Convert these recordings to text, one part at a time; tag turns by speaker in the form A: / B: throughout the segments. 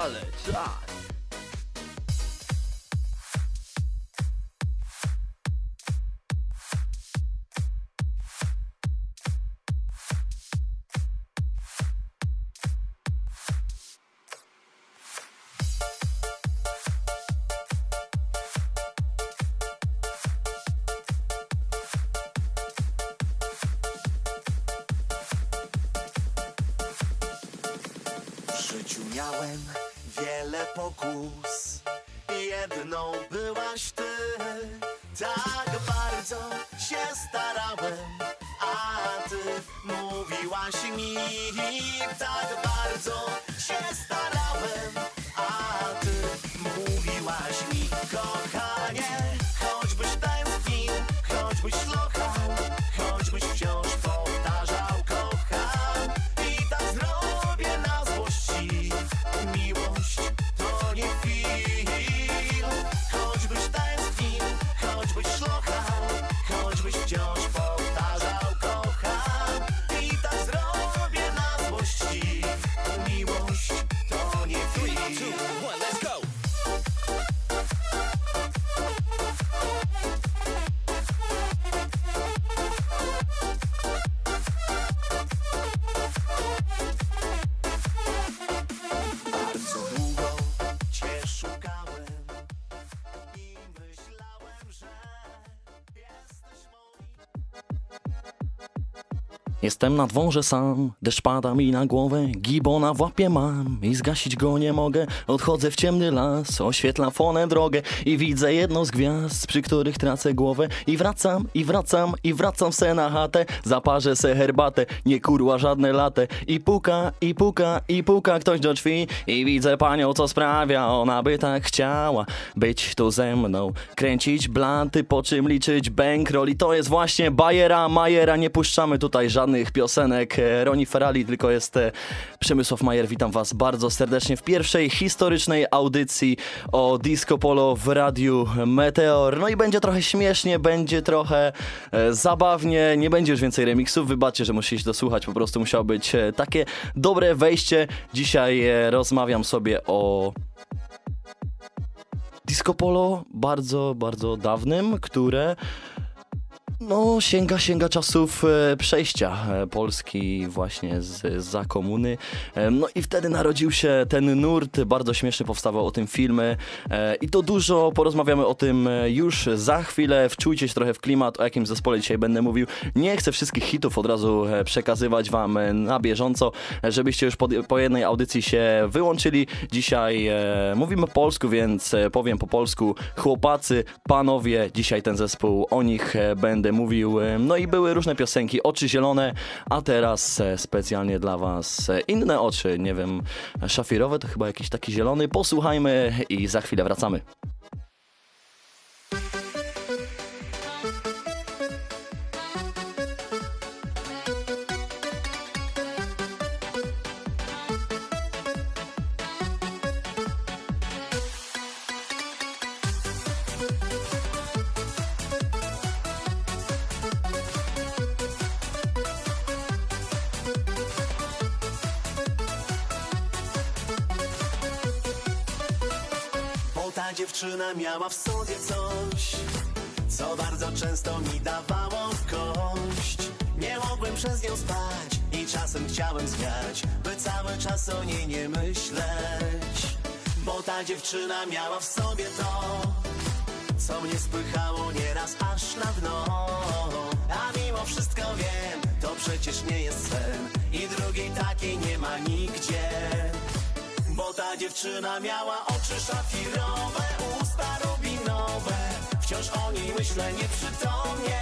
A: ale czas. Jestem na dworze sam, deszcz pada mi na głowę, gibona w łapie mam i zgasić go nie mogę. Odchodzę w ciemny las, oświetla fonę drogę i widzę jedną z gwiazd, przy których tracę głowę. I wracam, i wracam, i wracam se na chatę, zaparzę se herbatę, nie kurła żadne late. I puka, i puka, i puka ktoś do drzwi i widzę panią, co sprawia, ona by tak chciała być tu ze mną, kręcić blanty, po czym liczyć bankroll i to jest właśnie bajera, majera, nie puszczamy tutaj żadnych piosenek. E, Roni Ferrali, tylko jest e, Przemysław Majer, witam was bardzo serdecznie w pierwszej historycznej audycji o Disco Polo w Radiu Meteor. No i będzie trochę śmiesznie, będzie trochę e, zabawnie, nie będzie już więcej remixów, wybaczcie, że musieliście dosłuchać, po prostu musiało być takie dobre wejście. Dzisiaj rozmawiam sobie o disco polo bardzo, bardzo dawnym, które no, sięga, sięga czasów e, przejścia e, Polski właśnie z, za komuny. E, no i wtedy narodził się ten nurt, bardzo śmieszny powstawał o tym filmy i to dużo, porozmawiamy o tym już za chwilę. Wczujcie się trochę w klimat, o jakim zespole dzisiaj będę mówił. Nie chcę wszystkich hitów od razu przekazywać wam na bieżąco, żebyście już po, po jednej audycji się wyłączyli. Dzisiaj mówimy po polsku, więc powiem po polsku. Chłopacy, panowie, dzisiaj ten zespół, o nich e, będę mówił. E, No i były różne piosenki, oczy zielone, a teraz e, specjalnie dla was e, inne oczy, nie wiem, szafirowe to chyba jakiś taki zielony. Posłuchajmy i za chwilę wracamy.
B: Dziewczyna miała w sobie coś, co bardzo często mi dawało w kość. Nie mogłem przez nią spać i czasem chciałem zwiać, by cały czas o niej nie myśleć. Bo ta dziewczyna miała w sobie to, co mnie spychało nieraz aż na dno. A mimo wszystko wiem, to przecież nie jest sen i drugiej takiej nie ma nigdzie. Ta dziewczyna miała oczy szafirowe, usta rubinowe. Wciąż o niej myślę nieprzytomnie.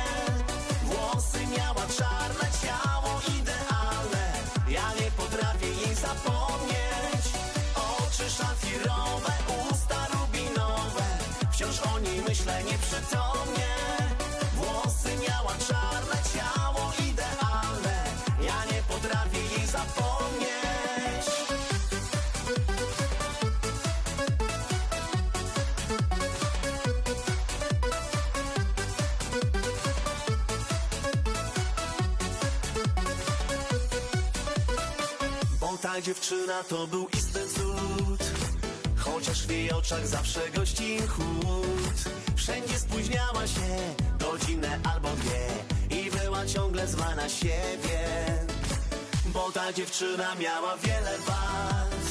B: Włosy miała czarne, ciało idealne. Ja nie potrafię jej zapomnieć. Oczy szafirowe, usta rubinowe. Wciąż o niej myślę nieprzytomnie ta dziewczyna to był istny cud. Chociaż w jej oczach zawsze gości chłód. Wszędzie spóźniała się godzinę albo dwie I była ciągle zła na siebie. Bo ta dziewczyna miała wiele wad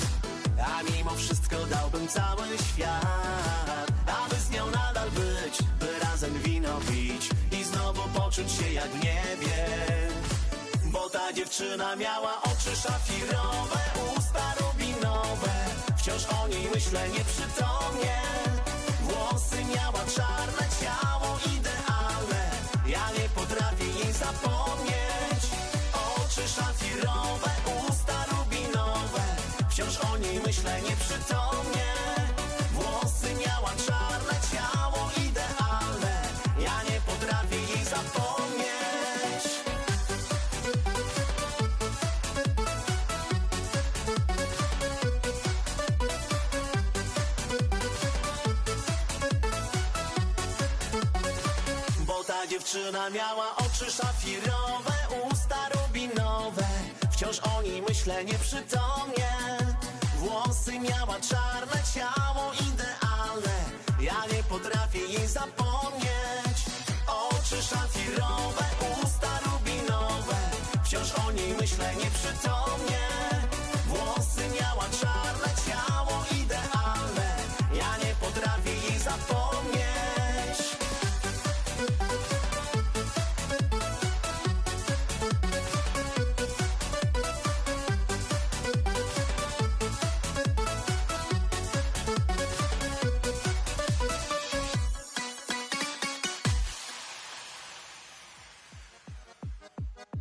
B: A mimo wszystko dałbym cały świat Aby z nią nadal być By razem wino pić I znowu poczuć się jak w niebie dziewczyna miała oczy szafirowe, usta rubinowe. Wciąż o niej myślę nieprzytomnie. Włosy miała czarne, ciało idealne. Ja nie potrafię jej zapomnieć. Oczy szafirowe, usta rubinowe. Wciąż o niej myślę nieprzytomnie dziewczyna miała oczy szafirowe, usta rubinowe. Wciąż o niej myślę nieprzytomnie. Włosy miała czarne, ciało idealne. Ja nie potrafię jej zapomnieć. Oczy szafirowe, usta rubinowe. Wciąż o niej myślę nieprzytomnie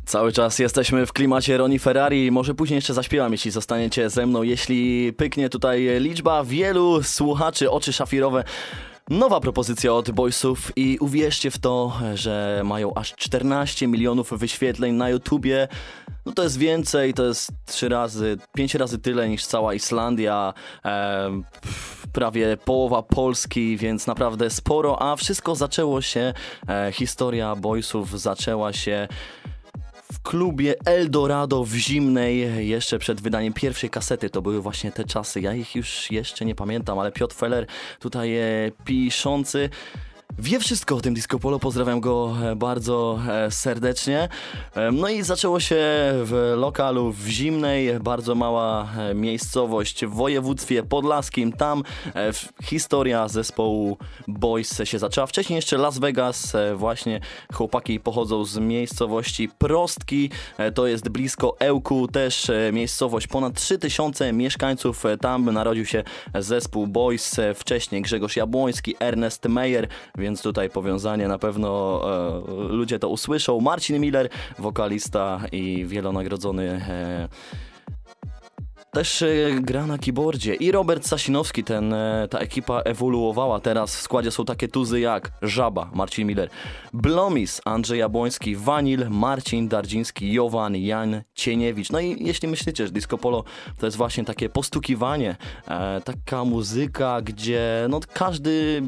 A: Cały czas jesteśmy w klimacie Roni Ferrari. Może później jeszcze zaśpiewam, jeśli zostaniecie ze mną. Jeśli pyknie tutaj liczba wielu słuchaczy, oczy szafirowe. Nowa propozycja od Boysów i uwierzcie w to, że mają aż 14 milionów wyświetleń na YouTubie. No to jest więcej, to jest trzy razy, pięć razy tyle niż cała Islandia, e, prawie połowa Polski, więc naprawdę sporo, a wszystko zaczęło się, e, historia Boysów zaczęła się w klubie Eldorado w Zimnej, jeszcze przed wydaniem pierwszej kasety. To były właśnie te czasy. Ja ich już jeszcze nie pamiętam, ale Piotr Feller, tutaj e, piszący, wie wszystko o tym disco polo. Pozdrawiam go e, bardzo e, serdecznie. E, No i zaczęło się w lokalu w Zimnej, bardzo mała miejscowość w województwie podlaskim. Tam historia zespołu Boys się zaczęła. Wcześniej jeszcze Las Vegas, właśnie chłopaki pochodzą z miejscowości Prostki, to jest blisko Ełku, też miejscowość ponad 3000 mieszkańców. Tam narodził się zespół Boys, wcześniej Grzegorz Jabłoński, Ernest Meyer, więc tutaj powiązanie na pewno e, ludzie to usłyszą. Marcin Miller, wokalista i wielonagrodzony e, też e, gra na keyboardzie i Robert Sasinowski, ten, e, ta ekipa ewoluowała teraz. W składzie są takie tuzy jak Żaba, Marcin Miller, Blomis, Andrzej Jabłoński, Wanil, Marcin Dardziński, Jowan, Jan Cieniewicz. No i jeśli myślicie, że disco polo to jest właśnie takie postukiwanie, e, taka muzyka, gdzie no każdy,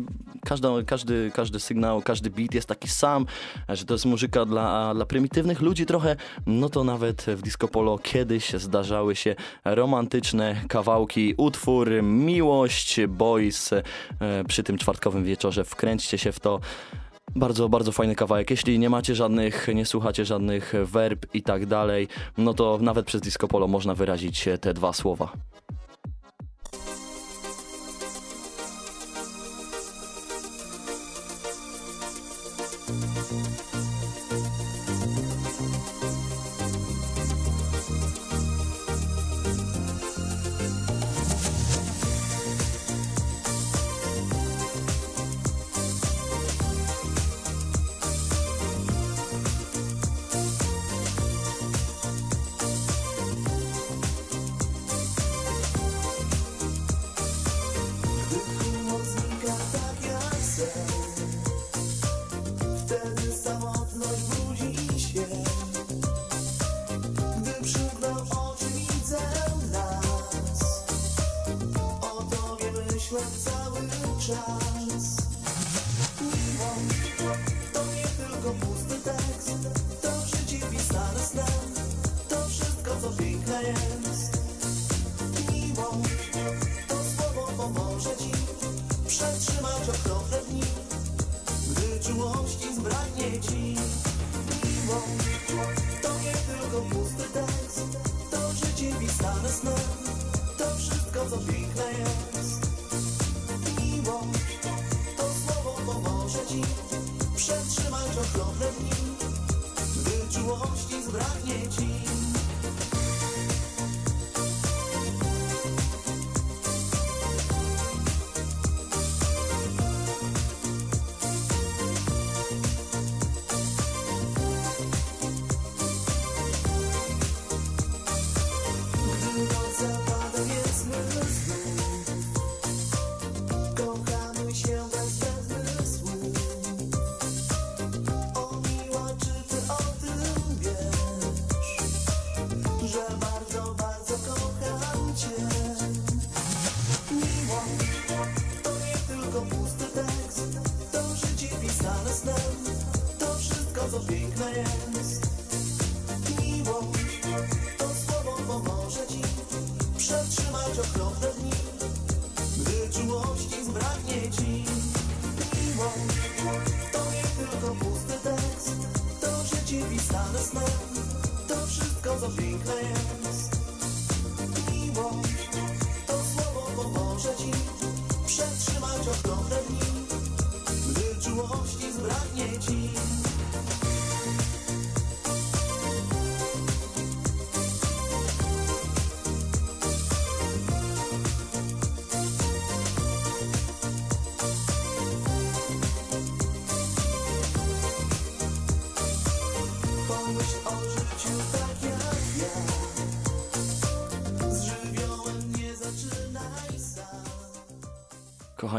A: każda, każdy, każdy sygnał, każdy beat jest taki sam, e, że to jest muzyka dla, dla prymitywnych ludzi trochę, no to nawet w disco polo kiedyś zdarzały się romantyczne kawałki, utwór Miłość, Boys e, przy tym czwartkowym wieczorze. Wkręćcie się w to. Bardzo, bardzo fajny kawałek. Jeśli nie macie żadnych, nie słuchacie żadnych werb i tak dalej, no to nawet przez disco polo można wyrazić te dwa słowa.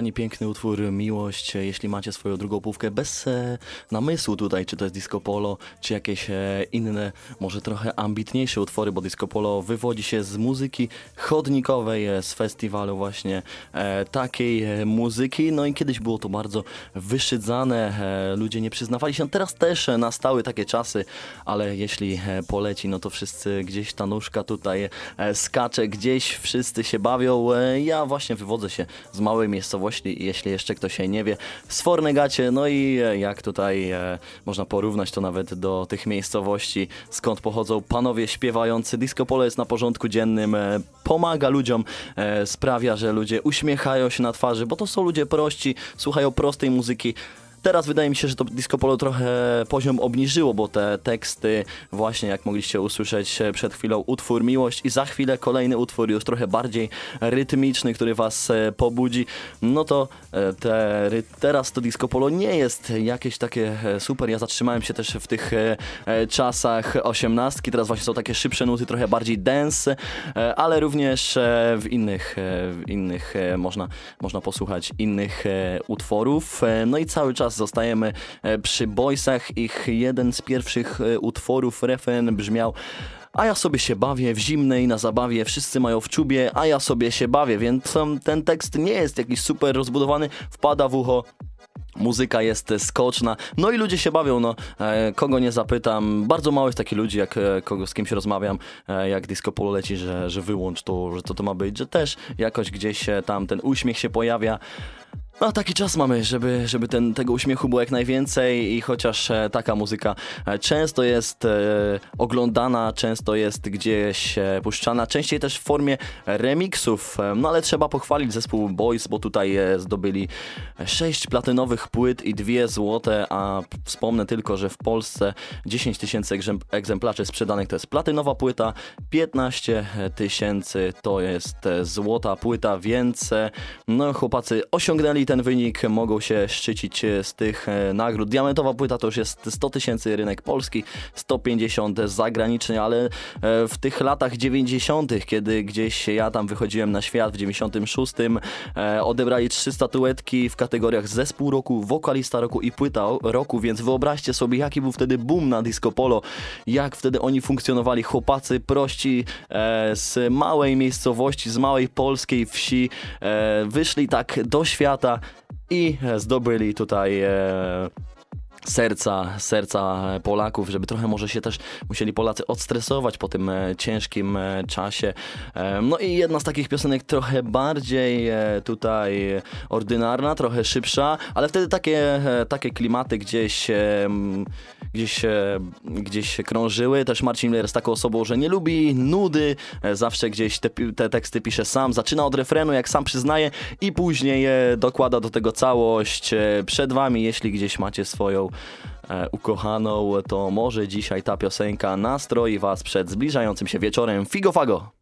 A: Kochani, piękny utwór Miłość. Jeśli macie swoją drugą połówkę bez e, namysłu tutaj, czy to jest disco polo, czy jakieś e, inne, może trochę ambitniejsze utwory, bo disco polo wywodzi się z muzyki chodnikowej, e, z festiwalu właśnie e, takiej e, muzyki. No i kiedyś było to bardzo wyszydzane, e, ludzie nie przyznawali się. Teraz też nastały takie czasy, ale jeśli poleci, no to wszyscy gdzieś ta nóżka tutaj skacze, gdzieś wszyscy się bawią. Ja właśnie wywodzę się z małej miejscowości, jeśli jeszcze ktoś się nie wie, z Fornegacie, no i e, jak tutaj e, można porównać to nawet do tych miejscowości, skąd pochodzą panowie śpiewający. Disco polo jest na porządku dziennym, e, pomaga ludziom, e, sprawia, że ludzie uśmiechają się na twarzy, bo to są ludzie prości, słuchają prostej muzyki. Teraz wydaje mi się, że to disco polo trochę poziom obniżyło, bo te teksty, właśnie jak mogliście usłyszeć przed chwilą, utwór Miłość i za chwilę kolejny utwór już trochę bardziej rytmiczny, który was e, pobudzi, no to e, te, teraz to disco polo nie jest jakieś takie e, super. Ja zatrzymałem się też w tych czasach osiemnastki, teraz właśnie są takie szybsze nuty, trochę bardziej dance, ale również w innych, w innych można, można posłuchać innych utworów. No i cały czas zostajemy e, przy Boysach. Ich jeden z pierwszych e, utworów, refren brzmiał a ja sobie się bawię w zimnej, na zabawie, wszyscy mają w czubie, a ja sobie się bawię, więc um, ten tekst nie jest jakiś super rozbudowany, wpada w ucho, Muzyka jest skoczna, no i ludzie się bawią, no. E, kogo nie zapytam, bardzo mało jest takich ludzi, jak kogo z kimś rozmawiam, e, jak disco polo leci, że, że wyłącz to, że to to ma być, że też jakoś gdzieś się tam ten uśmiech się pojawia. No taki czas mamy, żeby, żeby ten, tego uśmiechu było jak najwięcej i chociaż e, taka muzyka e, często jest e, oglądana, często jest gdzieś puszczana, częściej też w formie remixów, no ale trzeba pochwalić zespół Boys, bo tutaj zdobyli sześć platynowych płyt i dwie złote, a wspomnę tylko, że w Polsce 10 tysięcy egzem- egzemplarzy sprzedanych to jest platynowa płyta, 15 tysięcy to jest złota płyta, więc no chłopacy osiągnęli ten wynik, mogą się szczycić e, z tych e, nagród. Diamentowa płyta to już jest 100 tysięcy rynek polski, 150 zagraniczny, ale e, w tych latach 90., kiedy gdzieś ja tam wychodziłem na świat w 96, e, odebrali trzy statuetki w kategoriach zespół roku, wokalista roku i płyta roku, więc wyobraźcie sobie, jaki był wtedy boom na disco polo, jak wtedy oni funkcjonowali, chłopacy prości z małej miejscowości, z małej polskiej wsi, wyszli tak do świata i zdobyli tutaj e, serca, serca Polaków, żeby trochę może się też musieli Polacy odstresować po tym e, ciężkim e, czasie. E, no i jedna z takich piosenek trochę bardziej tutaj ordynarna, trochę szybsza, ale wtedy takie, takie klimaty gdzieś, gdzieś, gdzieś krążyły. Też Marcin Miller jest taką osobą, że nie lubi nudy, zawsze gdzieś te, te teksty pisze sam, zaczyna od refrenu, jak sam przyznaje i później dokłada do tego całość. Przed wami, jeśli gdzieś macie swoją ukochaną, to może dzisiaj ta piosenka nastroi Was przed zbliżającym się wieczorem. Figo Fago!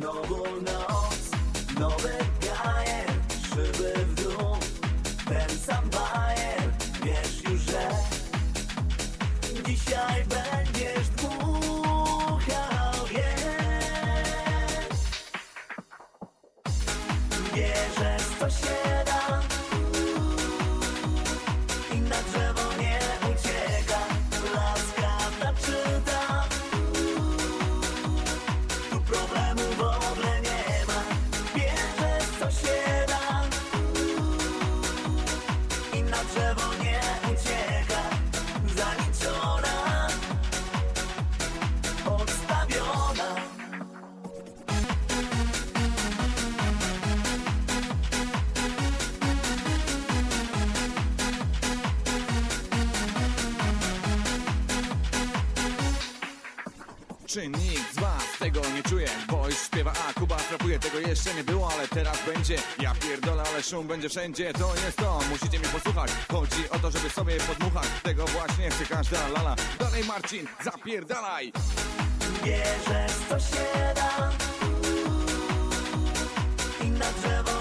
B: Znowu noc, nowe gaje Szyby w dół, ten sam bajer. Wiesz już, że dzisiaj będziesz
C: jeszcze nie było, ale teraz będzie. Ja pierdolę, ale szum będzie wszędzie To jest to, musicie mnie posłuchać. Chodzi o to, żeby sobie podmuchać. Tego właśnie chce każda lala. Dalej Marcin, zapierdalaj!
B: Bierzesz co się da. I na drzewo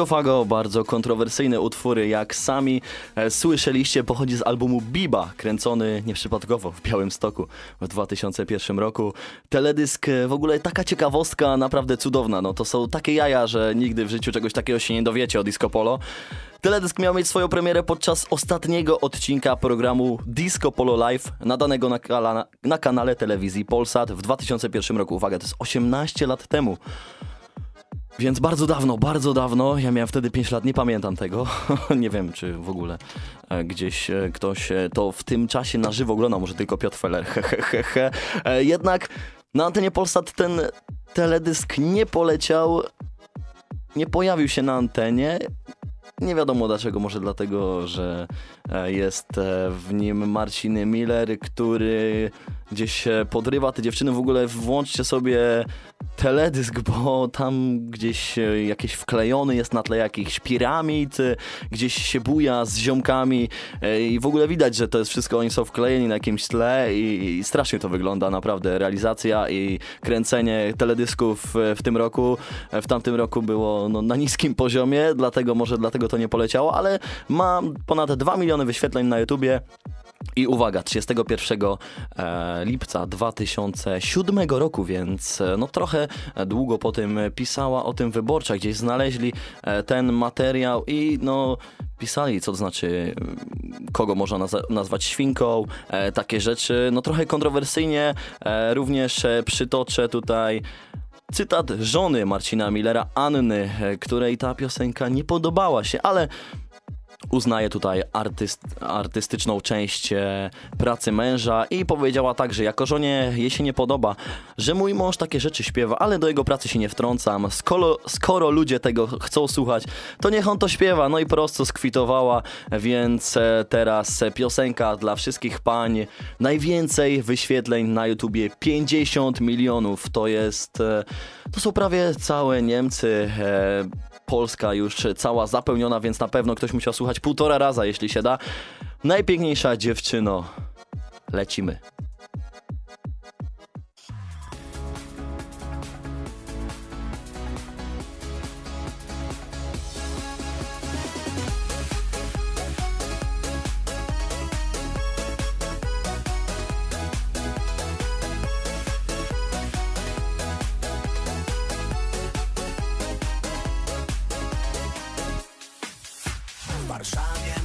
A: Figo Fago, bardzo kontrowersyjne utwory, jak sami e, słyszeliście, pochodzi z albumu Biba, kręcony nieprzypadkowo w Białymstoku w 2001 roku. Teledysk, e, w ogóle taka ciekawostka, naprawdę cudowna. No to są takie jaja, że nigdy w życiu czegoś takiego się nie dowiecie o Disco Polo. Teledysk miał mieć swoją premierę podczas ostatniego odcinka programu Disco Polo Live, nadanego na, kala, na kanale telewizji Polsat w 2001 roku. Uwaga, to jest 18 lat temu. Więc bardzo dawno, bardzo dawno, ja miałem wtedy 5 lat, nie pamiętam tego. nie wiem, czy w ogóle e, gdzieś e, ktoś e, to w tym czasie na żywo oglądał, może tylko Piotr Feller. Jednak na antenie Polsat ten teledysk nie poleciał, nie pojawił się na antenie. Nie wiadomo dlaczego, może dlatego, że jest e, w nim Marcin Miller, który gdzieś podrywa te dziewczyny. W ogóle włączcie sobie teledysk, bo tam gdzieś jakieś wklejony jest na tle jakichś piramid, gdzieś się buja z ziomkami i w ogóle widać, że to jest wszystko, oni są wklejeni na jakimś tle i, i strasznie to wygląda naprawdę. Realizacja i kręcenie teledysków w tym roku, w tamtym roku było no, na niskim poziomie, dlatego może dlatego to nie poleciało, ale ma ponad 2 miliony wyświetleń na YouTubie. I uwaga, 31 e, lipca 2007 roku, więc e, no trochę długo po tym pisała o tym wyborcza, gdzieś znaleźli e, ten materiał i no pisali, co to znaczy, kogo można nazwać świnką, takie rzeczy, no trochę kontrowersyjnie, również przytoczę tutaj cytat żony Marcina Millera, Anny, której ta piosenka nie podobała się, ale uznaje tutaj artyst, artystyczną część e, pracy męża i powiedziała tak, że jako żonie jej się nie podoba, że mój mąż takie rzeczy śpiewa, ale do jego pracy się nie wtrącam. Skoro, skoro ludzie tego chcą słuchać, to niech on to śpiewa. No i prosto skwitowała, więc e, teraz piosenka dla wszystkich pań. Najwięcej wyświetleń na YouTubie 50 milionów. To jest. E, to są prawie całe Niemcy. Polska już cała zapełniona, więc na pewno ktoś musiał słuchać półtora raza, jeśli się da. Najpiękniejsza dziewczyno. Lecimy.
B: Warszawie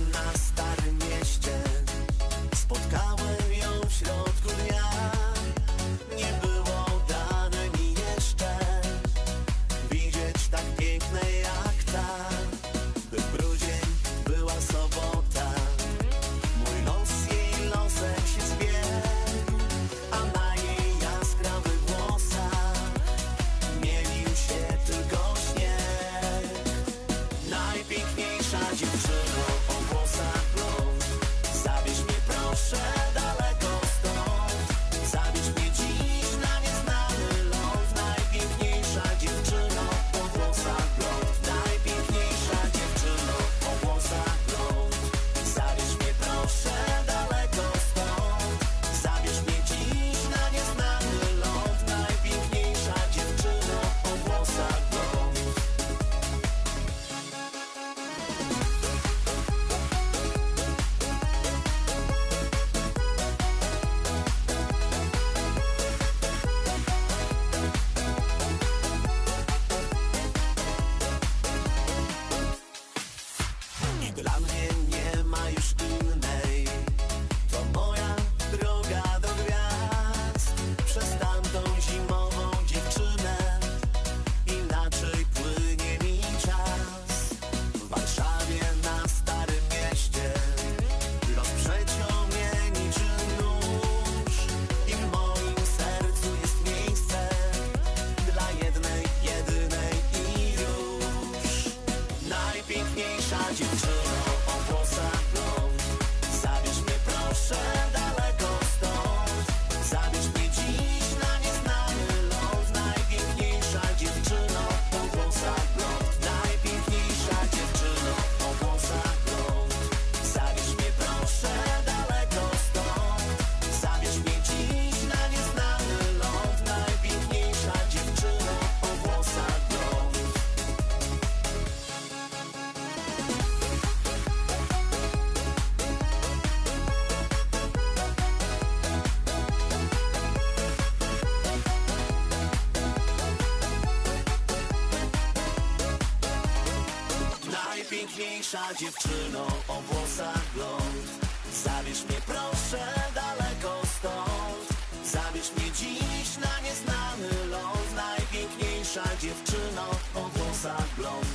B: Najpiękniejsza dziewczyno o włosach blond. Zabierz mnie proszę daleko stąd. Zabierz mnie dziś na nieznany ląd. Najpiękniejsza dziewczyno o włosach blond.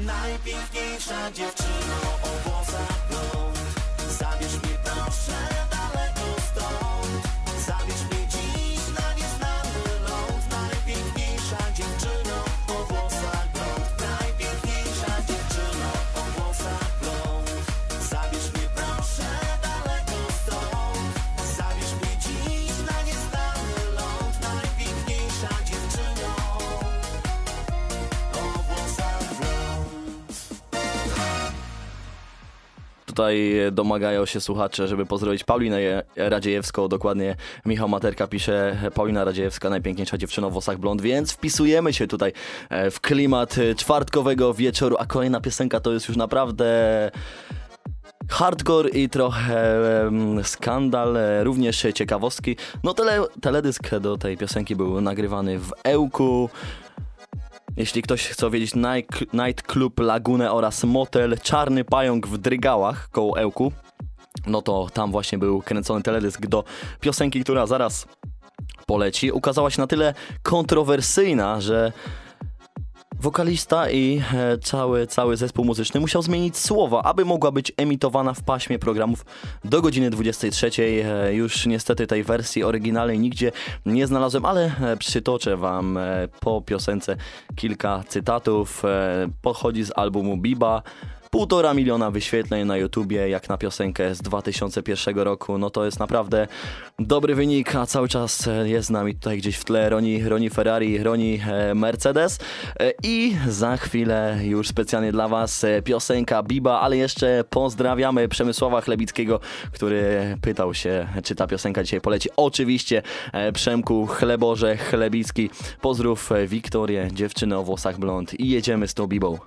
B: Najpiękniejsza dziewczyno
A: tutaj domagają się słuchacze, żeby pozdrowić Paulinę Radziejewską, dokładnie Michał Materka pisze Paulina Radziejewska, najpiękniejsza dziewczyna w włosach blond, więc wpisujemy się tutaj e, w klimat czwartkowego wieczoru, a kolejna piosenka to jest już naprawdę hardcore i trochę um, skandal, e, również ciekawostki. No tele, teledysk do tej piosenki był nagrywany w Ełku. Jeśli ktoś chce wiedzieć, night, night Club Lagunę oraz motel Czarny Pająk w Drygałach koło Ełku, no to tam właśnie był kręcony teledysk do piosenki, która zaraz poleci. Ukazała się na tyle kontrowersyjna, że Wokalista i e, cały, cały zespół muzyczny musiał zmienić słowa, aby mogła być emitowana w paśmie programów do godziny 23. E, już niestety tej wersji oryginalnej nigdzie nie znalazłem, ale e, przytoczę wam po piosence kilka cytatów. Pochodzi z albumu Biba półtora miliona wyświetleń na YouTubie, jak na piosenkę z 2001 roku. No to jest naprawdę dobry wynik, a cały czas jest z nami tutaj gdzieś w tle Roni, Roni Ferrari, Roni e, Mercedes. E, I za chwilę już specjalnie dla Was e, piosenka Biba, ale jeszcze pozdrawiamy Przemysława Chlebickiego, który pytał się, czy ta piosenka dzisiaj poleci. Oczywiście Przemku Chleboże Chlebicki. Pozdrów Wiktorię, dziewczynę o włosach blond i jedziemy z tą Bibą.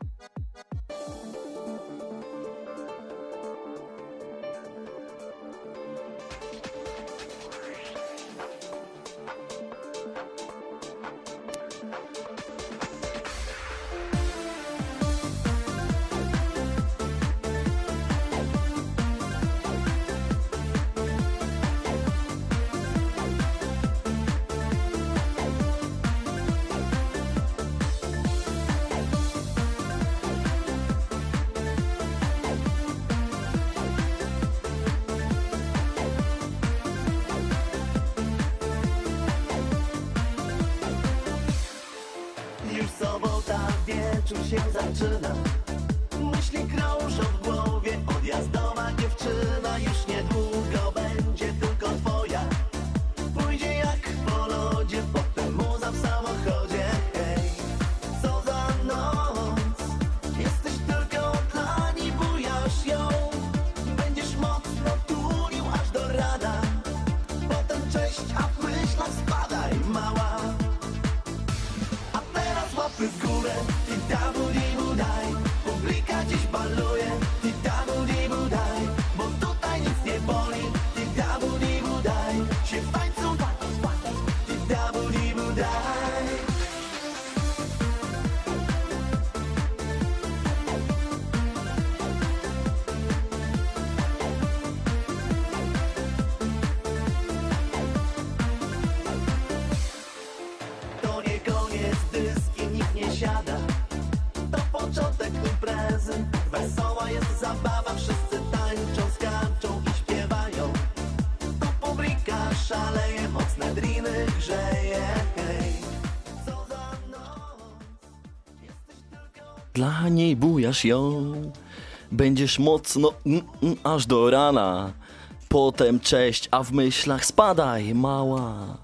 B: Dla niej bujasz ją. Będziesz mocno
A: mm, mm, aż do rana. Potem cześć, a w myślach spadaj mała.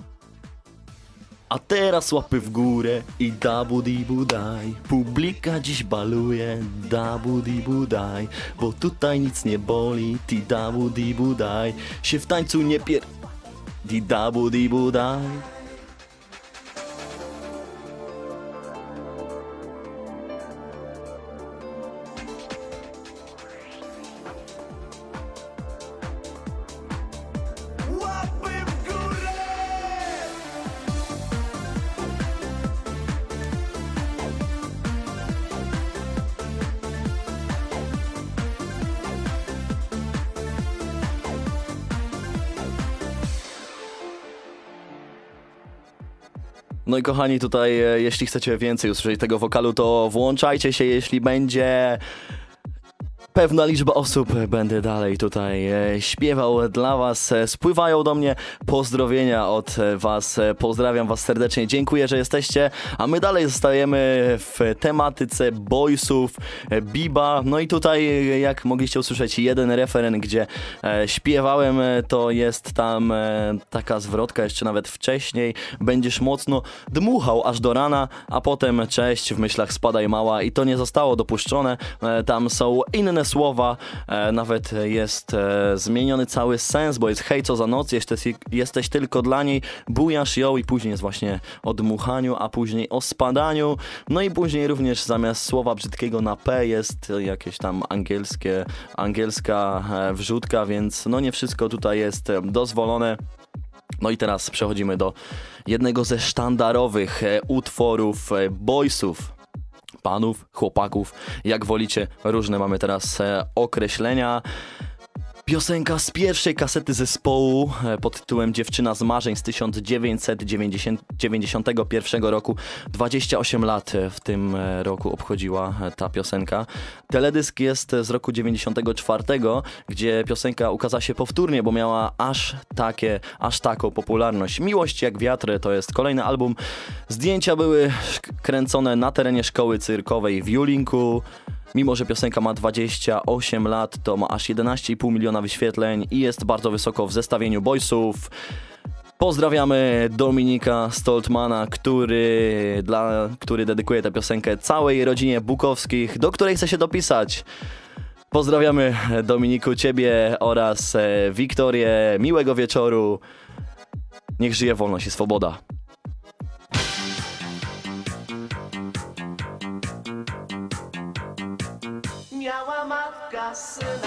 A: A teraz łapy w górę i dabu dibu daj. Publika dziś baluje, dabu dibu daj. Bo tutaj nic nie boli, ti dabu dibu daj. Się w tańcu nie pier... Di dabu dibu No i kochani, tutaj e, jeśli chcecie więcej usłyszeć tego wokalu, to włączajcie się, jeśli będzie pewna liczba osób będę dalej tutaj e, śpiewał dla Was. E, spływają do mnie pozdrowienia od Was. Pozdrawiam Was serdecznie. Dziękuję, że jesteście. A my dalej zostajemy w tematyce boysów, biba. No i tutaj, jak mogliście usłyszeć, jeden referen, gdzie śpiewałem, to jest tam taka zwrotka jeszcze nawet wcześniej. Będziesz mocno dmuchał aż do rana, a potem cześć, w myślach spadaj mała i to nie zostało dopuszczone. Tam są inne słowa, e, nawet jest e, zmieniony cały sens, bo jest hej co za noc, jesteś, jesteś tylko dla niej, bujasz ją i później jest właśnie o dmuchaniu, a później o spadaniu, no i później również zamiast słowa brzydkiego na P jest jakieś tam angielskie, angielska e, wrzutka, więc no nie wszystko tutaj jest dozwolone. No i teraz przechodzimy do jednego ze sztandarowych utworów boysów. Panów, chłopaków, jak wolicie, różne mamy teraz e, określenia. Piosenka z pierwszej kasety zespołu e, pod tytułem Dziewczyna z marzeń z 1991 roku. 28 lat e, w tym e, roku obchodziła ta piosenka. Teledysk jest z roku 94, gdzie piosenka ukazała się powtórnie, bo miała aż takie, aż taką popularność. Miłość jak wiatr to jest kolejny album. Zdjęcia były kręcone na terenie szkoły cyrkowej w Julinku. Mimo, że piosenka ma 28 lat, to ma aż 11,5 miliona wyświetleń i jest bardzo wysoko w zestawieniu boysów. Pozdrawiamy Dominika Stoltmana, który, dla, który dedykuje tę piosenkę całej rodzinie Bukowskich, do której chce się dopisać. Pozdrawiamy Dominiku, Ciebie oraz e, Wiktorię. Miłego wieczoru.
B: Niech żyje wolność i swoboda. myself.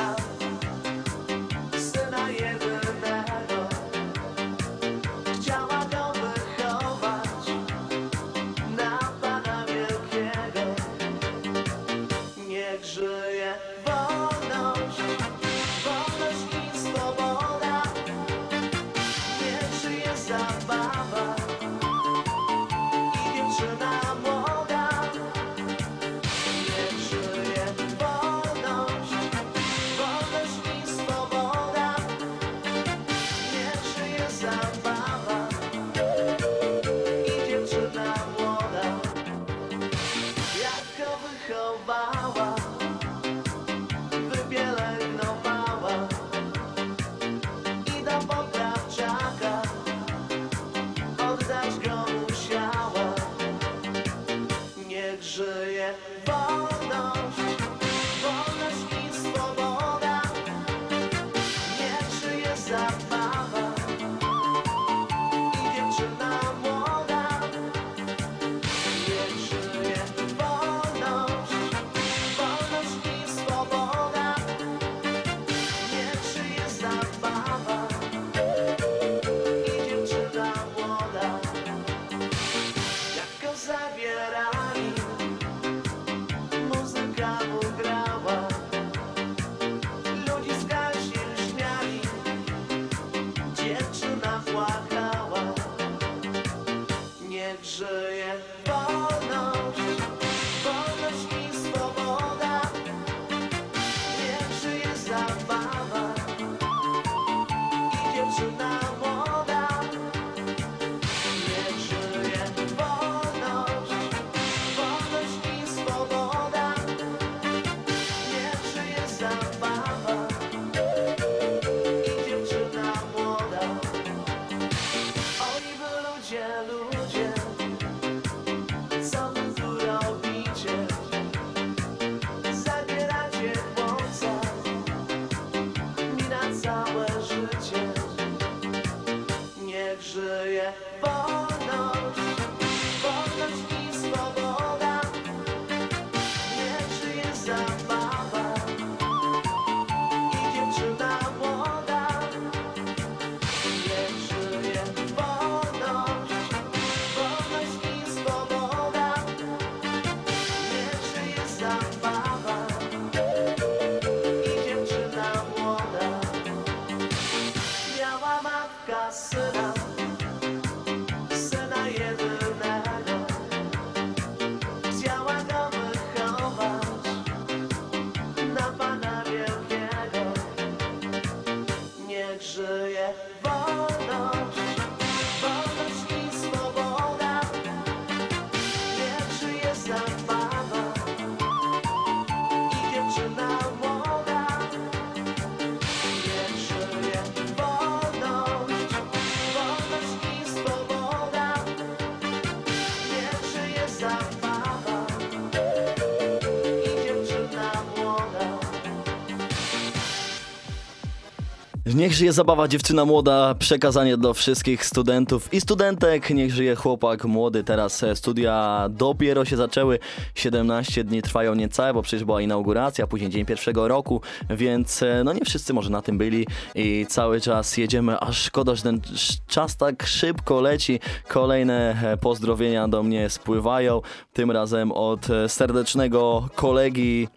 B: Niech żyje zabawa dziewczyna młoda,
A: przekazanie dla wszystkich studentów i studentek. Niech żyje chłopak młody, teraz e, studia dopiero się zaczęły, 17 dni trwają niecałe, bo przecież była inauguracja, później dzień pierwszego roku, więc e, no nie wszyscy może na tym byli i cały czas jedziemy, aż szkoda, że ten czas tak szybko leci. Kolejne e, pozdrowienia do mnie spływają, tym razem od serdecznego kolegi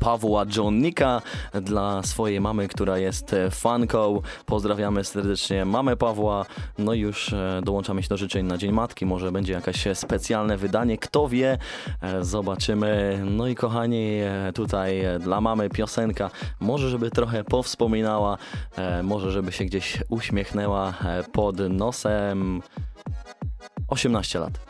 A: Pawła Johnnika dla swojej mamy, która jest e, fanką. Pozdrawiamy serdecznie mamę Pawła. No i już e, dołączamy się do życzeń na Dzień Matki. Może będzie jakieś specjalne wydanie, kto wie. E, Zobaczymy. No i kochani, tutaj dla mamy piosenka. Może żeby trochę powspominała, może żeby się gdzieś uśmiechnęła pod nosem. 18 lat.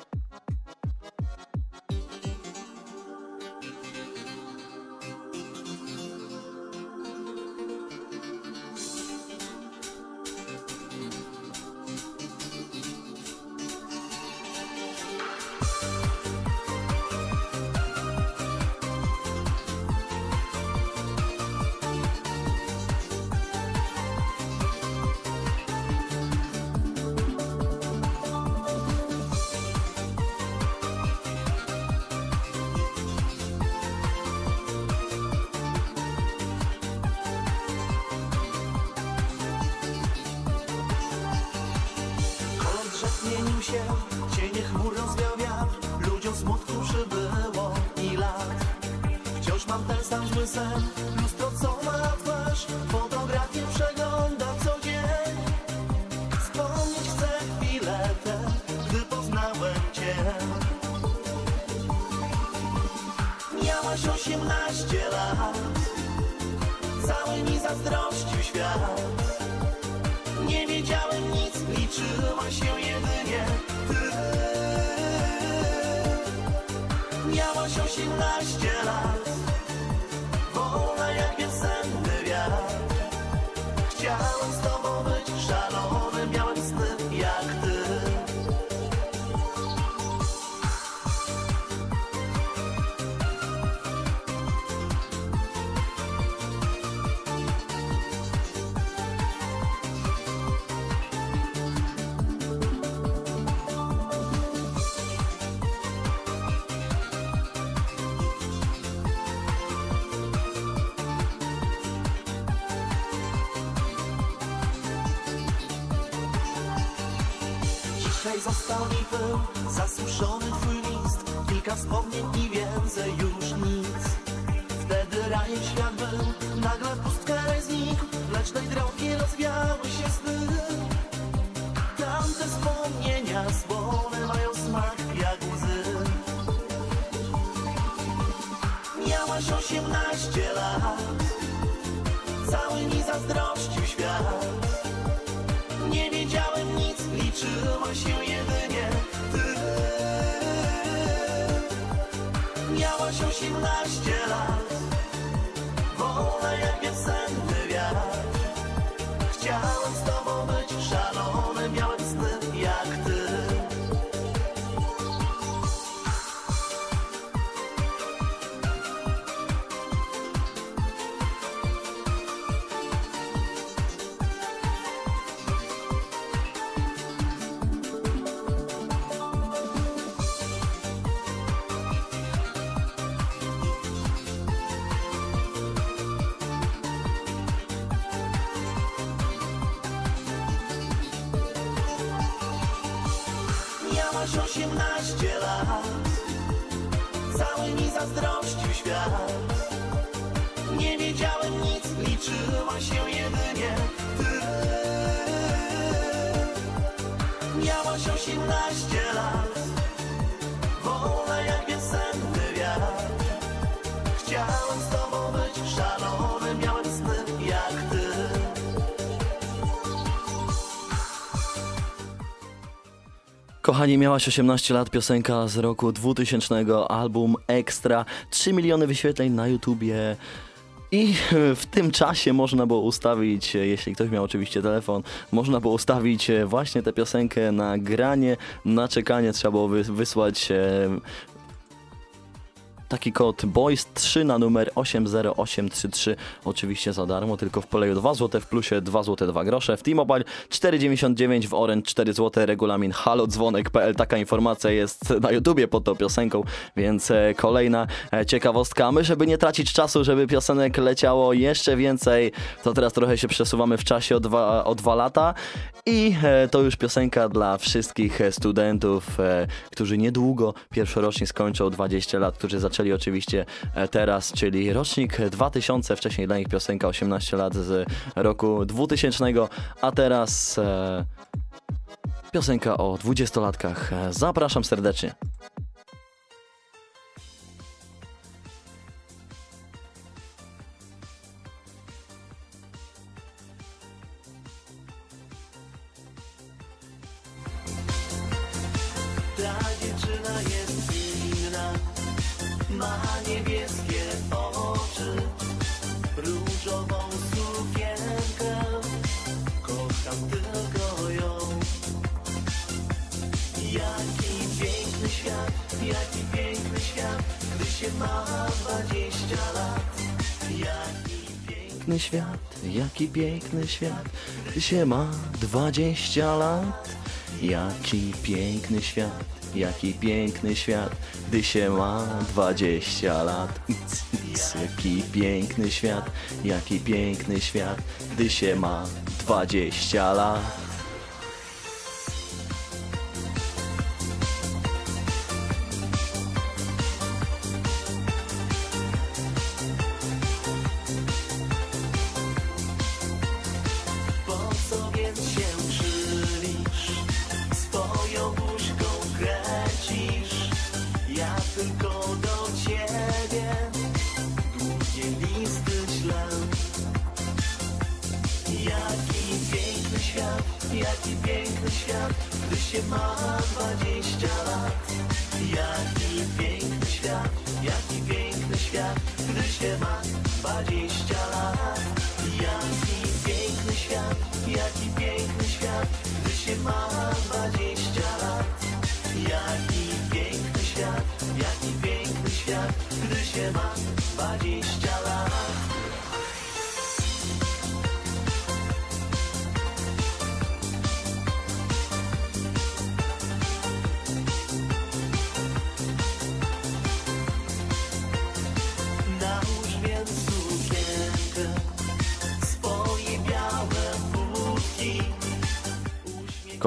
B: Miałaś osiemnaście lat, pył, zasuszony twój list. Kilka wspomnień i więcej już nic. Wtedy rajem świat był, nagle pustka raj znikł. Lecz tej drogi rozwiały się sny. Tamte wspomnienia słone mają smak jak łzy. Miałaś osiemnaście lat. Cały mi zazdrościł świat. Nie wiedziałem nic, liczyła się jedynie Miałaś osiemnaście lat,
A: Kochani, miałaś 18 lat, piosenka z roku 2000, album Extra, 3 miliony wyświetleń na YouTubie. I w tym czasie można było ustawić, jeśli ktoś miał oczywiście telefon, można było ustawić właśnie tę piosenkę na granie, na czekanie, trzeba było wy- wysłać e, taki kod BOYS3 na numer 80833, oczywiście za darmo, tylko w poleju 2 zł, w plusie 2 zł 2 grosze, w T-Mobile 4,99, w Orange 4 zł, regulamin halodzwonek.pl, taka informacja jest na YouTubie pod tą piosenką, więc e, kolejna e, ciekawostka. My, żeby nie tracić czasu, żeby piosenek leciało jeszcze więcej, to teraz trochę się przesuwamy w czasie o dwa, o dwa lata. I e, to już piosenka dla wszystkich studentów, którzy niedługo pierwszorocznie skończą 20 lat, którzy zaczęli oczywiście e, teraz, czyli rocznik 2000, wcześniej dla nich piosenka 18 lat z roku 2000, a teraz e, piosenka o 20-latkach. E, Zapraszam serdecznie.
B: Piękny świat, jaki piękny świat, gdy się ma
A: 20 lat. Jaki piękny świat, jaki piękny świat, gdy się ma 20 lat. Jaki piękny świat, jaki piękny świat, gdy się ma 20 lat.
B: Świat Gdy się ma dwadzieścia. Lat Jaki piękny świat, jaki piękny świat Gdy się ma dwadzieścia. Lat Jaki piękny świat, jaki piękny świat Gdy się ma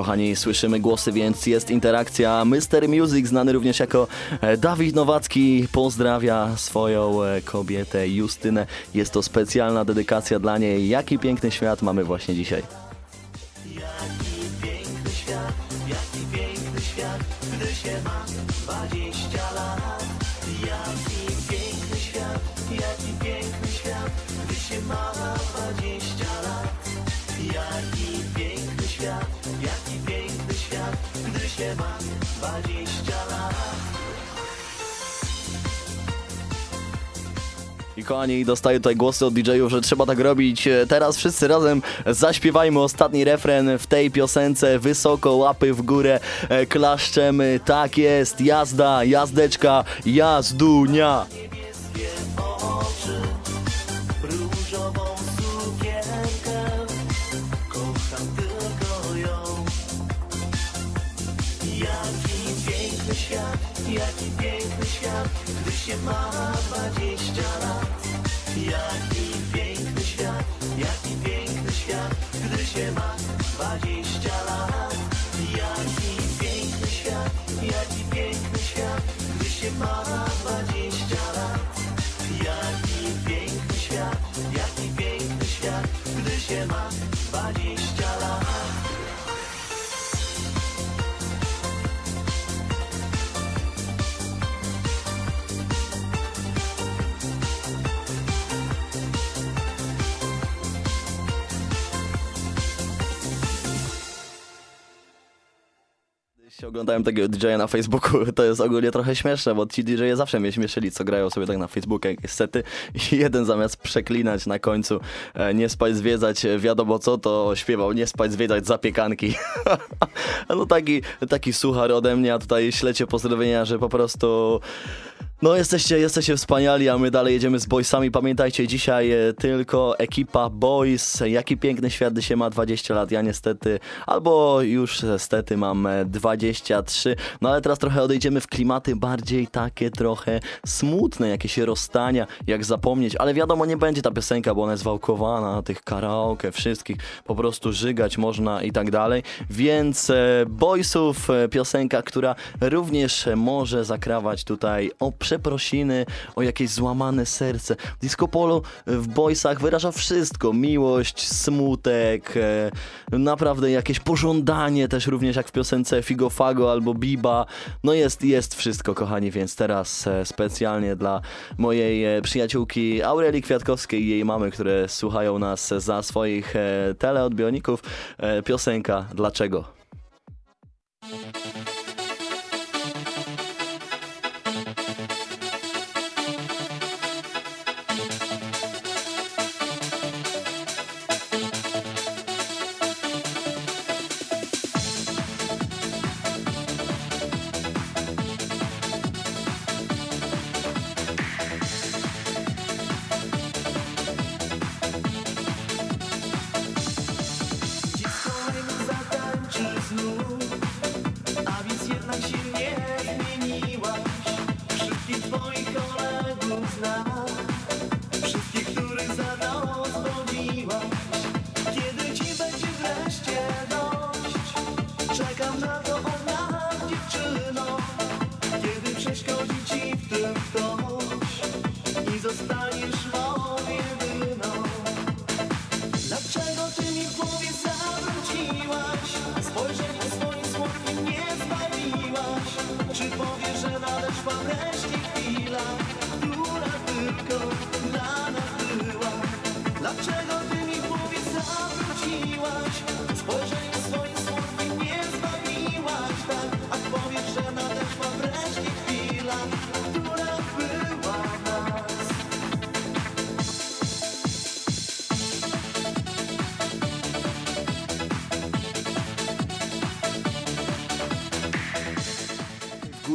A: Kochani, słyszymy głosy, więc jest interakcja. Mr. Music, znany również jako e, Dawid Nowacki, pozdrawia swoją e, kobietę Justynę. Jest to specjalna dedykacja dla niej. Jaki piękny świat mamy właśnie dzisiaj. I kochani, dostaję tutaj głosy od DJ-ów, że trzeba tak robić. E, Teraz wszyscy razem zaśpiewajmy ostatni refren w tej piosence. Wysoko, łapy w górę, e, klaszczemy. Tak jest, jazda, jazdeczka, jazdunia.
B: Jaki piękny świat, jaki piękny świat, się ma dwadzieścia lat. Jaki piękny świat, jaki piękny świat, gdy się ma dwadzieścia lat. Jaki piękny świat, jaki piękny świat, gdy się ma
A: Oglądałem tego DJ-a na Facebooku, to jest ogólnie trochę śmieszne, bo ci DJ-e zawsze mnie śmieszyli, co grają sobie tak na Facebooku jakieś sety i jeden zamiast przeklinać na końcu e, nie spać, zwiedzać, e, wiadomo co, to śpiewał nie spać, zwiedzać zapiekanki. no taki, taki suchar ode mnie, a tutaj ślecie pozdrowienia, że po prostu
B: No jesteście, jesteście wspaniali, a my dalej jedziemy z boysami. Pamiętajcie, dzisiaj e, tylko ekipa boys. Jaki piękny świat się ma 20 lat. Ja niestety, albo już niestety mam e, 23. No ale teraz trochę odejdziemy w klimaty bardziej takie trochę smutne, jakieś rozstania, jak zapomnieć. Ale wiadomo, nie będzie ta piosenka, bo ona jest wałkowana, tych karaoke, wszystkich. Po prostu żygać można i tak dalej. Więc e, boysów e, piosenka, która również może zakrawać tutaj o przeprosiny, o jakieś złamane serce. Disco Polo w Boysach wyraża wszystko. Miłość, smutek, e, naprawdę jakieś pożądanie też również jak w piosence Figo Fago albo Biba. No jest, jest wszystko kochani, więc teraz e, specjalnie dla mojej e, przyjaciółki Aurelii Kwiatkowskiej i jej mamy, które słuchają nas za swoich e, teleodbiorników, e, piosenka Dlaczego?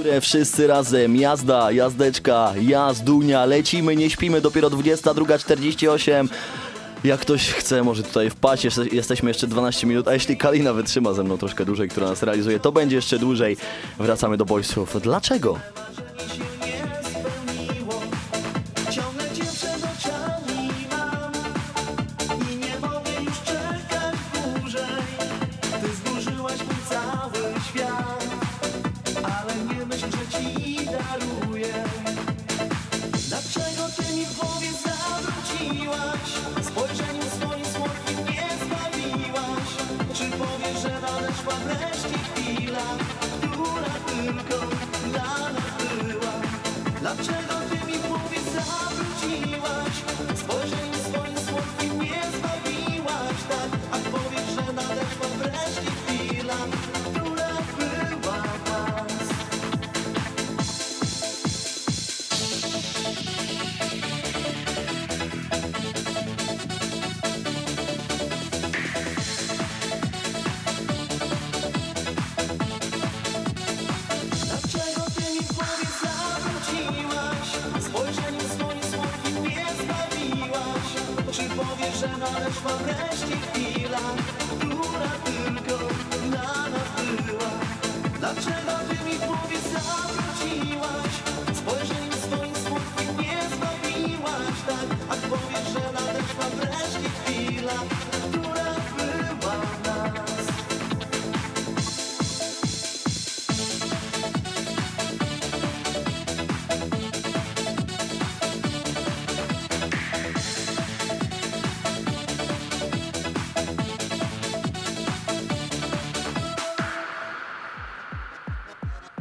B: Górę wszyscy razem, jazda, jazdeczka, jazdunia, lecimy, nie śpimy, dopiero 22.48. Jak ktoś chce, może tutaj wpaść, Jeste- jesteśmy jeszcze 12 minut, a jeśli Kalina wytrzyma ze mną troszkę dłużej, która nas realizuje, to będzie jeszcze dłużej. Wracamy do boysów. Dlaczego?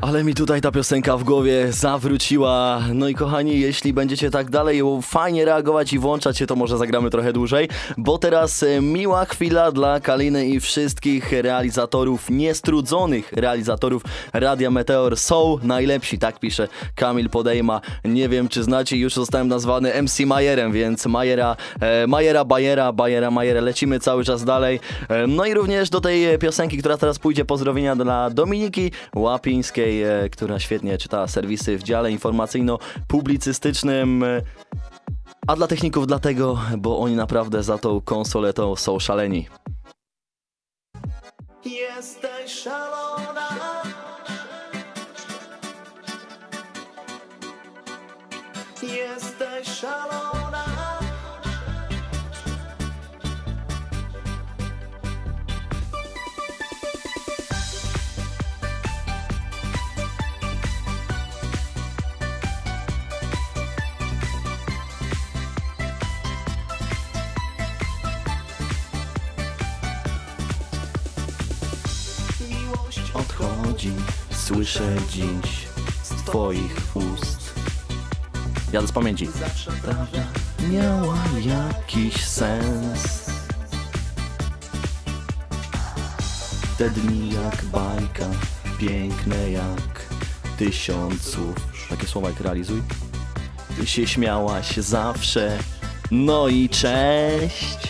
A: Ale mi
B: tutaj ta piosenka w głowie zawróciła. No i kochani, jeśli będziecie tak dalej fajnie reagować i włączać się, to może zagramy trochę dłużej, bo teraz e, miła chwila dla Kaliny i wszystkich realizatorów, niestrudzonych realizatorów Radia Meteor. Są najlepsi, tak pisze Kamil Podejma. Nie wiem, czy znacie, już zostałem nazwany MC Majerem, więc Majera, e, Majera, Bajera, Bajera, Majera. Lecimy cały czas dalej. E, no i również do tej piosenki, która teraz pójdzie, pozdrowienia dla Dominiki Łapińskiej,
A: e, która świetnie czyta serwisy w dziale informacyjno-publicystycznym. A dla techników dlatego, bo oni naprawdę za tą konsoletą są szaleni.
B: Jesteś szalona Miłość
A: Odchodzi, słyszę dziś z twoich ust. Jadę z pamięci. Prawda miała jakiś sens. Te dni jak bajka, piękne jak tysiąc słów. Takie słowa jak realizuj.
B: Ty się śmiałaś zawsze. No i cześć.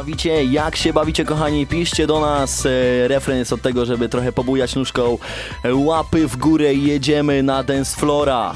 A: Bawicie? Jak się bawicie, kochani? Piszcie do nas. E, refren jest od tego, żeby trochę pobujać nóżką. E, Łapy w górę jedziemy na dance flora.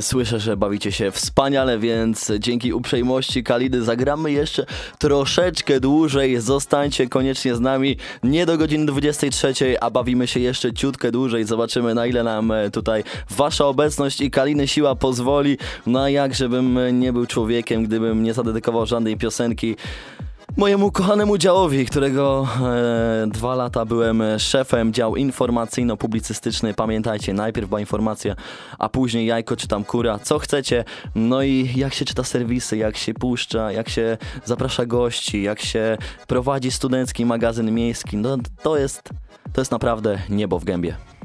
A: Słyszę, że bawicie się wspaniale, więc dzięki uprzejmości Kalidy zagramy jeszcze troszeczkę dłużej. Zostańcie koniecznie z nami nie do godziny 23, a bawimy się jeszcze ciutkę dłużej. Zobaczymy na ile nam e, tutaj wasza obecność i Kaliny siła pozwoli. No a jak, żebym nie był człowiekiem, gdybym nie zadedykował żadnej piosenki mojemu kochanemu działowi, którego e, dwa lata byłem szefem, dział informacyjno-publicystyczny. Pamiętajcie, najpierw była informacja, a później jajko czy tam kura, co chcecie. No i jak się czyta serwisy, jak się puszcza, jak się zaprasza gości, jak się prowadzi studencki magazyn miejski. No to jest, to jest naprawdę niebo w gębie.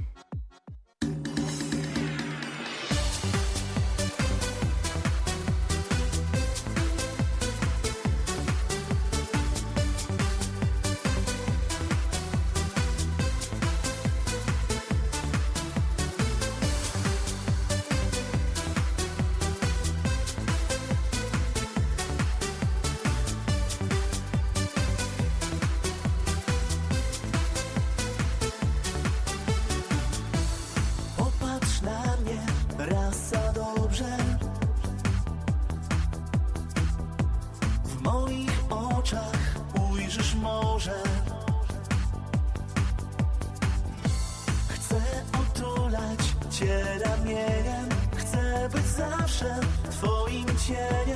B: Trên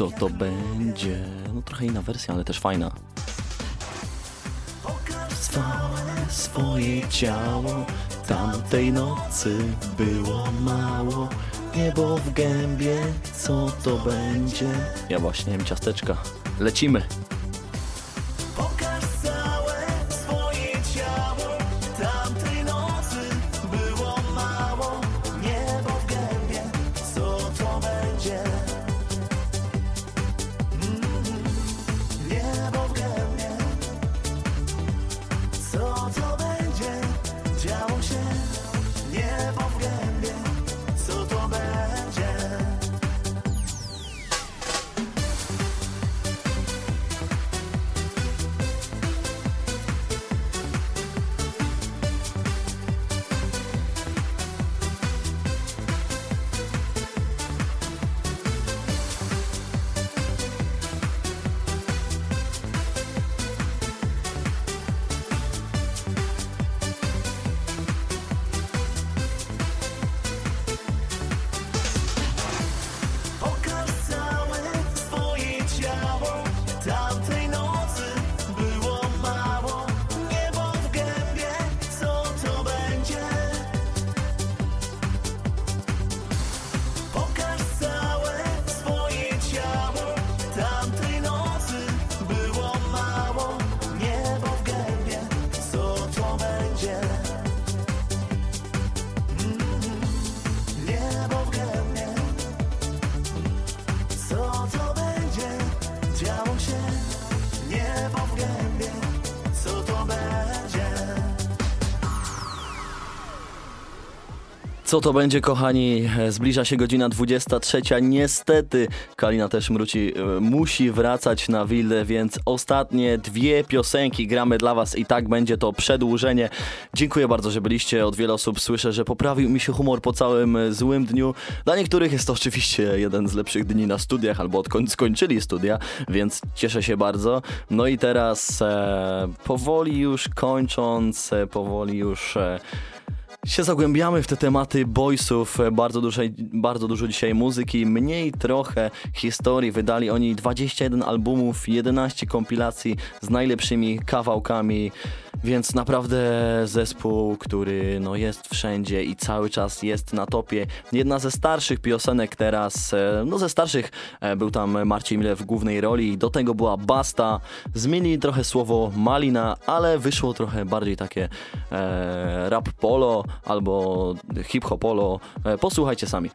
B: Co to będzie?
A: No trochę inna wersja, ale też fajna. swoje ciało tamtej nocy było mało. Niebo w gębie, co to będzie? Ja właśnie jem ciasteczka. Lecimy.
B: Co to będzie,
A: kochani? E, Zbliża się godzina 23. Niestety, Kalina też mruci, e, musi wracać na willę, więc ostatnie dwie piosenki gramy dla Was i tak będzie to przedłużenie. Dziękuję bardzo, że byliście. Od wielu osób słyszę, że poprawił mi się humor po całym e, złym dniu. Dla niektórych jest to oczywiście jeden z lepszych dni na studiach, albo odkąd skończyli studia, więc cieszę się bardzo. No i teraz e, powoli już kończąc, powoli już. E, się zagłębiamy w te tematy boysów, bardzo dużo, bardzo dużo dzisiaj muzyki, mniej trochę historii. Wydali oni 21 albumów, 11 kompilacji z najlepszymi kawałkami, więc naprawdę zespół, który no, jest wszędzie i cały czas jest na topie. Jedna ze starszych piosenek teraz, e, no ze starszych e, był tam Marcin Mile w głównej roli, do tego była Basta. Zmienili trochę słowo Malina, ale wyszło trochę bardziej takie e, rap polo albo hip hopolo. E, posłuchajcie sami.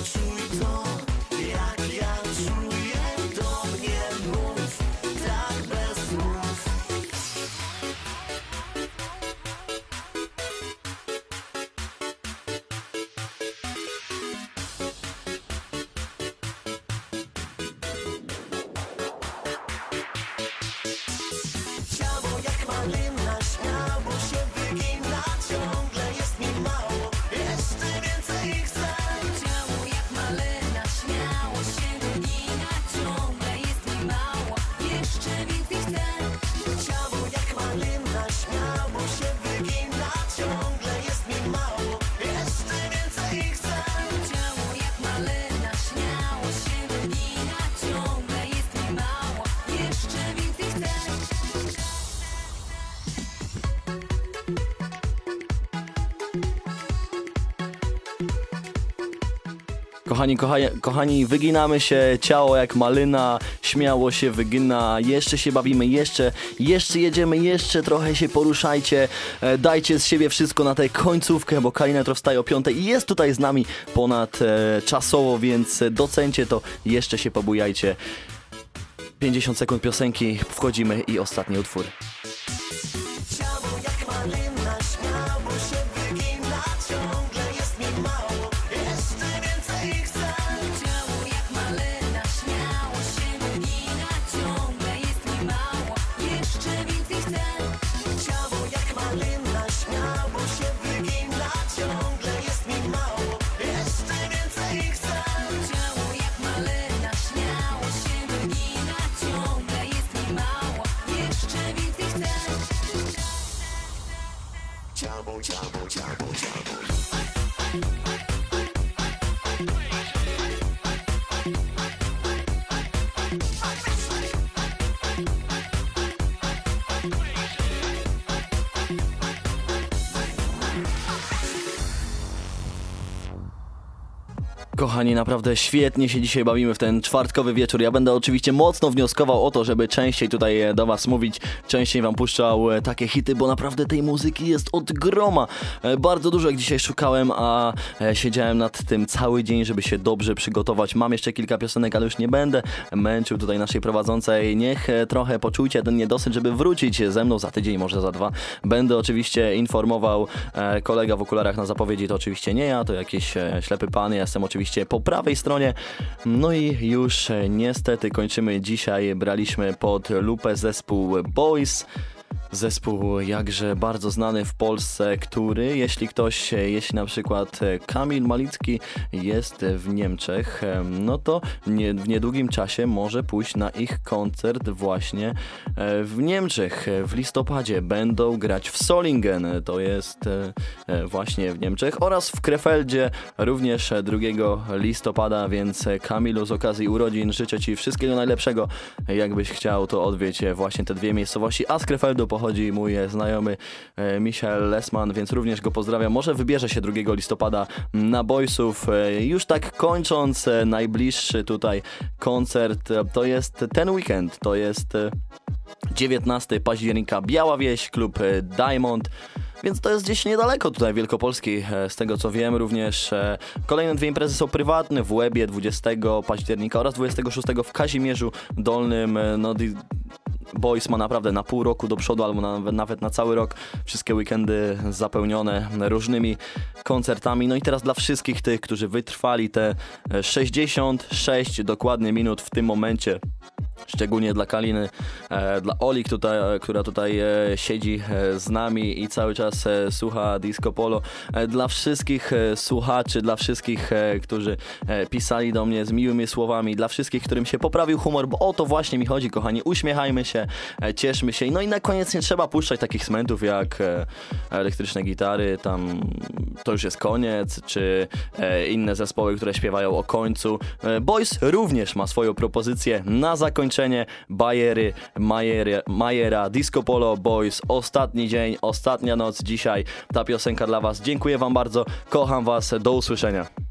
B: Poczuj to,
A: Kochani, kochani, kochani, wyginamy się, ciało jak malyna, śmiało się wygina, jeszcze się bawimy, jeszcze, jeszcze jedziemy, jeszcze trochę się poruszajcie, e, dajcie z siebie wszystko na tę końcówkę, bo Kalinetro wstaje o piątej i jest tutaj z nami ponad e, czasowo, więc docencie to, jeszcze się pobujajcie. 50 sekund piosenki, wchodzimy i ostatni utwór. Kochani, naprawdę świetnie się dzisiaj bawimy w ten czwartkowy wieczór. Ja będę oczywiście mocno wnioskował o to, żeby częściej tutaj e, do Was mówić, częściej Wam puszczał e, takie hity, bo naprawdę tej muzyki jest od groma. E, Bardzo dużo jak dzisiaj szukałem, a siedziałem nad tym cały dzień, żeby się dobrze przygotować. Mam jeszcze kilka piosenek, ale już nie będę męczył tutaj naszej prowadzącej. Niech trochę poczujcie ten niedosyt, żeby wrócić ze mną za tydzień, może za dwa. Będę oczywiście informował kolega w okularach na zapowiedzi, to oczywiście nie ja, to jakiś ślepy pan, ja jestem oczywiście po prawej stronie. No i już niestety kończymy dzisiaj. Braliśmy pod lupę zespół Boys. Zespół jakże bardzo znany w Polsce, który, jeśli ktoś, jeśli na przykład Kamil Malicki jest w Niemczech, no to nie, w niedługim czasie może pójść na ich koncert właśnie e, w Niemczech. W listopadzie będą grać w Solingen, to jest e, właśnie w Niemczech, oraz w Krefeldzie również e, 2 listopada, więc Kamilu z okazji urodzin życzę Ci wszystkiego najlepszego. Jakbyś chciał, to odwiedź właśnie te dwie miejscowości, a z Krefeldu pochodzi mój e, znajomy e, Michel Lesman, więc również go pozdrawiam. Może wybierze się 2 listopada na Boysów. E, Już tak kończąc, najbliższy tutaj koncert to jest ten weekend, to jest e, 19 października Biała Wieś, klub Diamond. Więc to jest gdzieś niedaleko tutaj Wielkopolski, z tego co wiem. Również kolejne dwie imprezy są prywatne w Łebie 20 października oraz 26 w Kazimierzu Dolnym. No, Boys ma naprawdę na pół roku do przodu, albo nawet, nawet na cały rok. Wszystkie weekendy zapełnione różnymi koncertami. No i teraz dla wszystkich tych, którzy wytrwali te e, 66 dokładnie minut w tym momencie Szczególnie dla Kaliny, e, dla Oli, która, która tutaj e, siedzi e, z nami i cały czas słucha Disco Polo. Dla wszystkich słuchaczy, dla wszystkich, którzy pisali do mnie z miłymi słowami, dla wszystkich, którym się poprawił humor, bo o to właśnie mi chodzi, kochani. Uśmiechajmy się, cieszmy się. No i na koniec nie trzeba puszczać takich smentów jak elektryczne gitary, tam to już jest koniec, czy inne zespoły, które śpiewają o końcu. Boys również ma swoją propozycję na zakończenie. Bajery, Majery, Majera, Disco Polo Boys, ostatni dzień, ostatnia noc dzisiaj. Ta piosenka dla Was. Dziękuję Wam bardzo, kocham Was, do usłyszenia.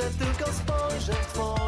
B: Jeszcze tylko spojrzę w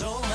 A: So